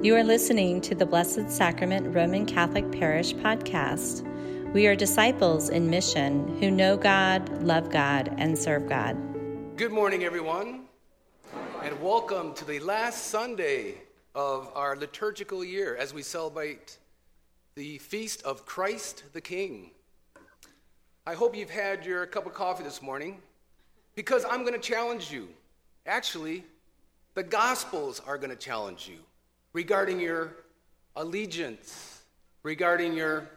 You are listening to the Blessed Sacrament Roman Catholic Parish podcast. We are disciples in mission who know God, love God, and serve God. Good morning, everyone, and welcome to the last Sunday of our liturgical year as we celebrate the feast of Christ the King. I hope you've had your cup of coffee this morning because I'm going to challenge you. Actually, the Gospels are going to challenge you regarding your allegiance, regarding your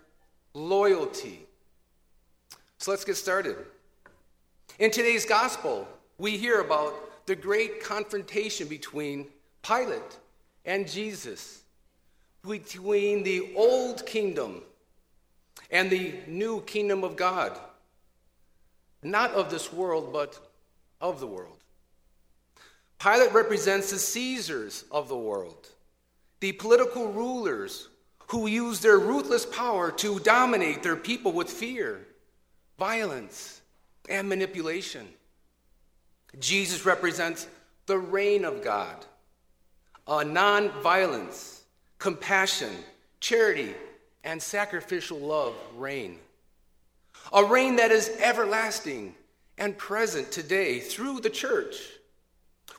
loyalty. So let's get started. In today's gospel, we hear about the great confrontation between Pilate and Jesus, between the old kingdom and the new kingdom of God, not of this world, but of the world. Pilate represents the Caesars of the world the political rulers who use their ruthless power to dominate their people with fear, violence, and manipulation. Jesus represents the reign of God, a non-violence, compassion, charity, and sacrificial love reign. A reign that is everlasting and present today through the church,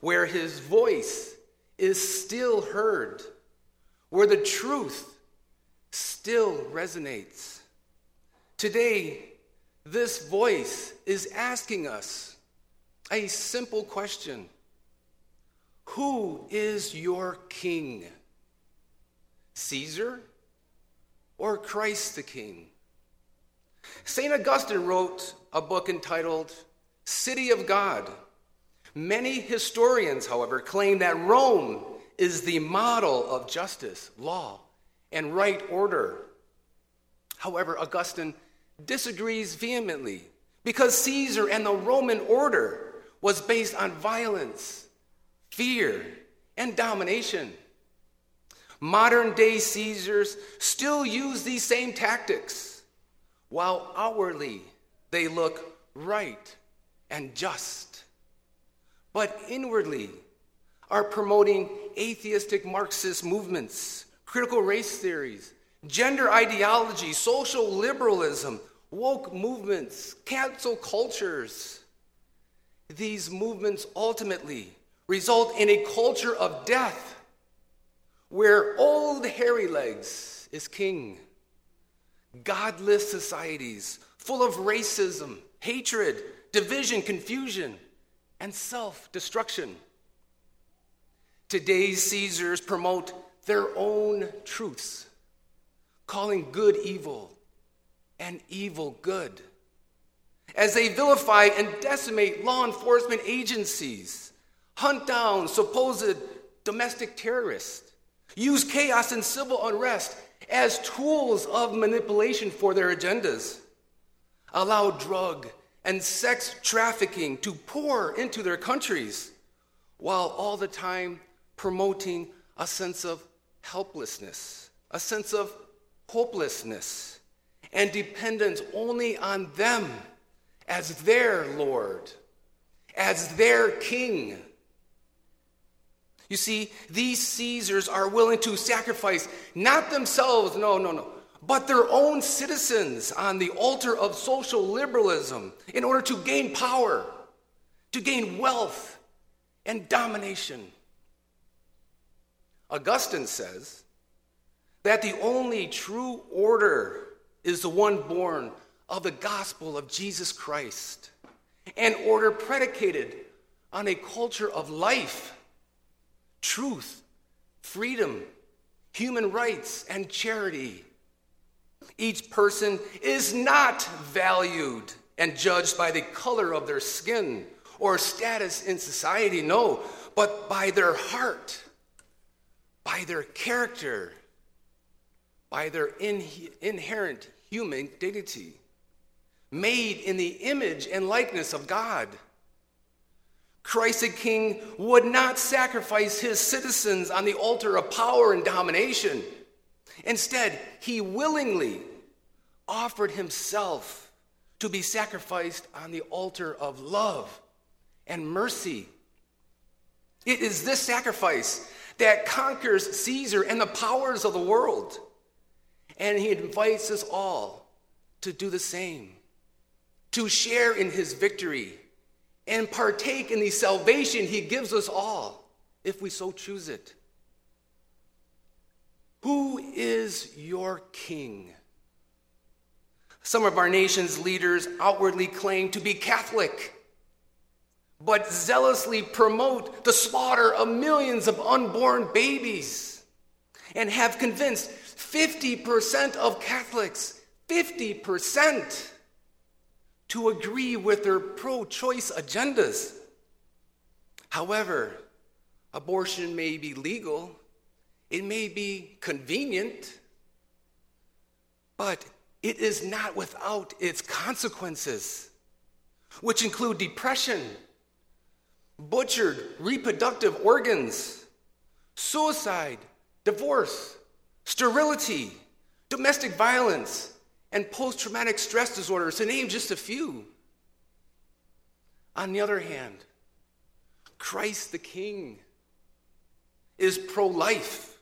where his voice is still heard where the truth still resonates. Today, this voice is asking us a simple question Who is your king? Caesar or Christ the King? St. Augustine wrote a book entitled City of God. Many historians, however, claim that Rome is the model of justice, law, and right order. However, Augustine disagrees vehemently because Caesar and the Roman order was based on violence, fear, and domination. Modern day Caesars still use these same tactics, while outwardly they look right and just. But inwardly, are promoting atheistic Marxist movements, critical race theories, gender ideology, social liberalism, woke movements, cancel cultures. These movements ultimately result in a culture of death where old hairy legs is king. Godless societies full of racism, hatred, division, confusion, and self destruction. Today's Caesars promote their own truths, calling good evil and evil good. As they vilify and decimate law enforcement agencies, hunt down supposed domestic terrorists, use chaos and civil unrest as tools of manipulation for their agendas, allow drug and sex trafficking to pour into their countries, while all the time promoting a sense of helplessness, a sense of hopelessness, and dependence only on them as their Lord, as their King. You see, these Caesars are willing to sacrifice not themselves, no, no, no, but their own citizens on the altar of social liberalism in order to gain power, to gain wealth and domination. Augustine says that the only true order is the one born of the gospel of Jesus Christ, an order predicated on a culture of life, truth, freedom, human rights, and charity. Each person is not valued and judged by the color of their skin or status in society, no, but by their heart by their character, by their in, inherent human dignity, made in the image and likeness of God. Christ the King would not sacrifice his citizens on the altar of power and domination. Instead, he willingly offered himself to be sacrificed on the altar of love and mercy. It is this sacrifice that conquers Caesar and the powers of the world. And he invites us all to do the same, to share in his victory and partake in the salvation he gives us all, if we so choose it. Who is your king? Some of our nation's leaders outwardly claim to be Catholic, but zealously promote the slaughter of millions of unborn babies and have convinced 50% of Catholics, 50%, to agree with their pro choice agendas. However, abortion may be legal, it may be convenient, but it is not without its consequences, which include depression, butchered reproductive organs, suicide, divorce, sterility, domestic violence, and post traumatic stress disorders, to name just a few. On the other hand, Christ the King is pro life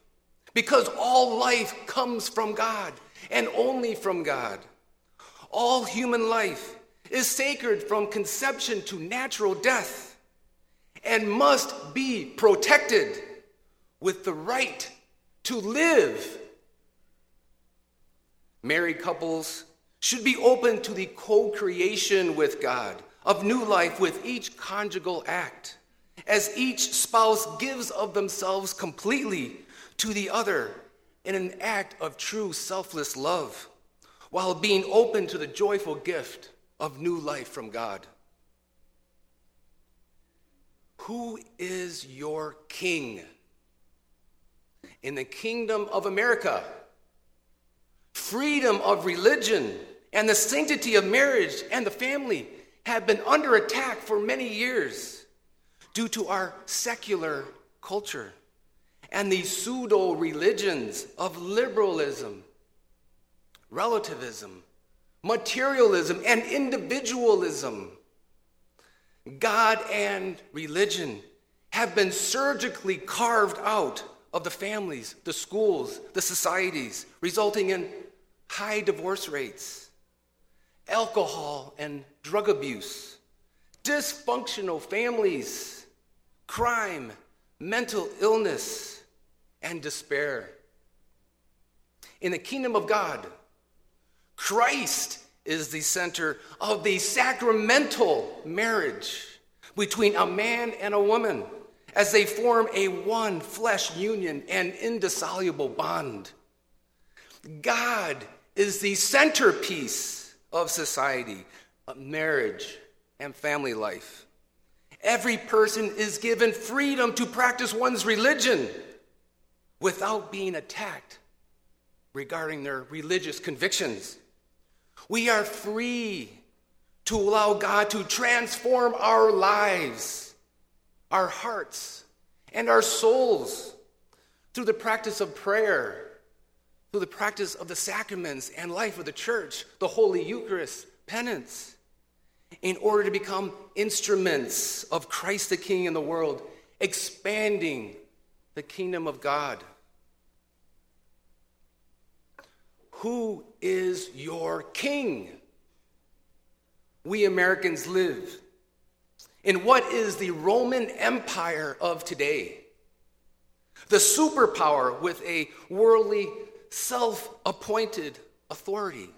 because all life comes from God and only from God. All human life is sacred from conception to natural death and must be protected with the right to live. Married couples should be open to the co creation with God of new life with each conjugal act, as each spouse gives of themselves completely to the other in an act of true selfless love while being open to the joyful gift of new life from God. Who is your king? In the kingdom of America, freedom of religion and the sanctity of marriage and the family have been under attack for many years due to our secular culture and the pseudo religions of liberalism, relativism, materialism, and individualism. God and religion have been surgically carved out of the families, the schools, the societies, resulting in high divorce rates, alcohol and drug abuse, dysfunctional families, crime, mental illness and despair. In the kingdom of God, Christ is the center of the sacramental marriage between a man and a woman as they form a one flesh union and indissoluble bond. God is the centerpiece of society, of marriage, and family life. Every person is given freedom to practice one's religion without being attacked regarding their religious convictions. We are free to allow God to transform our lives, our hearts, and our souls through the practice of prayer, through the practice of the sacraments and life of the church, the Holy Eucharist, penance, in order to become instruments of Christ the King in the world, expanding the kingdom of God. Who is your king? We Americans live in what is the Roman Empire of today. The superpower with a worldly, self appointed authority.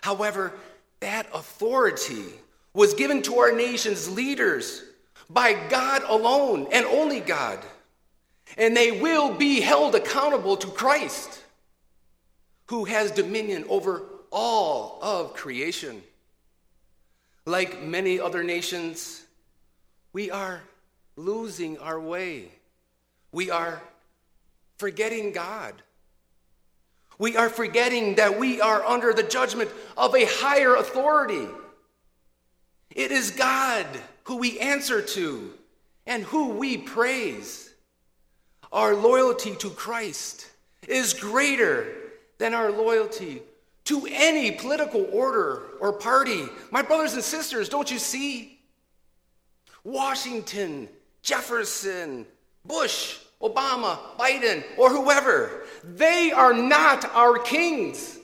However, that authority was given to our nation's leaders by God alone and only God. And they will be held accountable to Christ who has dominion over all of creation. Like many other nations, we are losing our way. We are forgetting God. We are forgetting that we are under the judgment of a higher authority. It is God who we answer to and who we praise. Our loyalty to Christ is greater than our loyalty to any political order or party. My brothers and sisters, don't you see? Washington, Jefferson, Bush, Obama, Biden, or whoever. They are not our kings.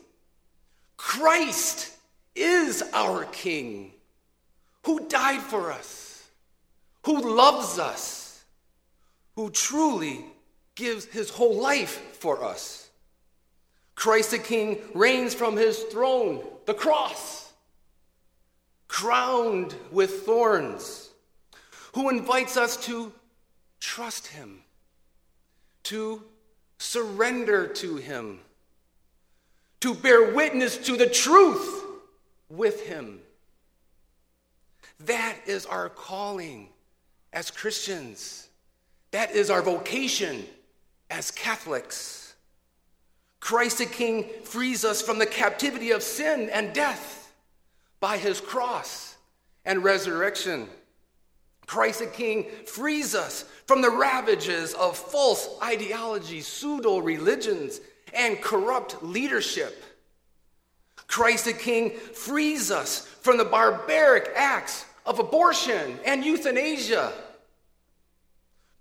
Christ is our king who died for us, who loves us, who truly gives his whole life for us. Christ the King reigns from his throne, the cross, crowned with thorns, who invites us to trust him, to surrender to him, to bear witness to the truth with him. That is our calling as Christians. That is our vocation as Catholics. Christ the King frees us from the captivity of sin and death by his cross and resurrection. Christ the King frees us from the ravages of false ideologies, pseudo religions, and corrupt leadership. Christ the King frees us from the barbaric acts of abortion and euthanasia.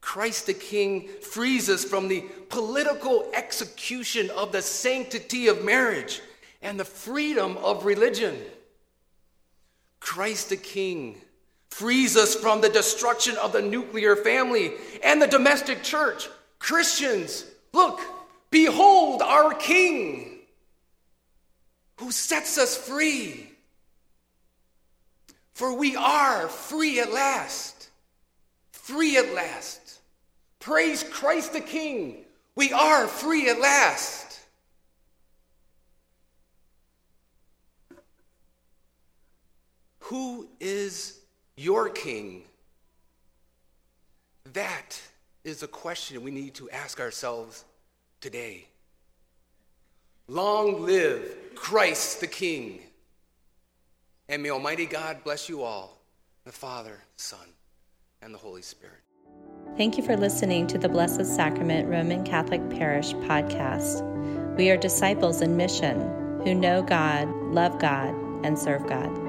Christ the King frees us from the political execution of the sanctity of marriage and the freedom of religion. Christ the King frees us from the destruction of the nuclear family and the domestic church. Christians, look, behold our King who sets us free. For we are free at last. Free at last. Praise Christ the King. We are free at last. Who is your king? That is a question we need to ask ourselves today. Long live Christ the King. And may Almighty God bless you all, the Father, Son, and the Holy Spirit. Thank you for listening to the Blessed Sacrament Roman Catholic Parish podcast. We are disciples in mission who know God, love God, and serve God.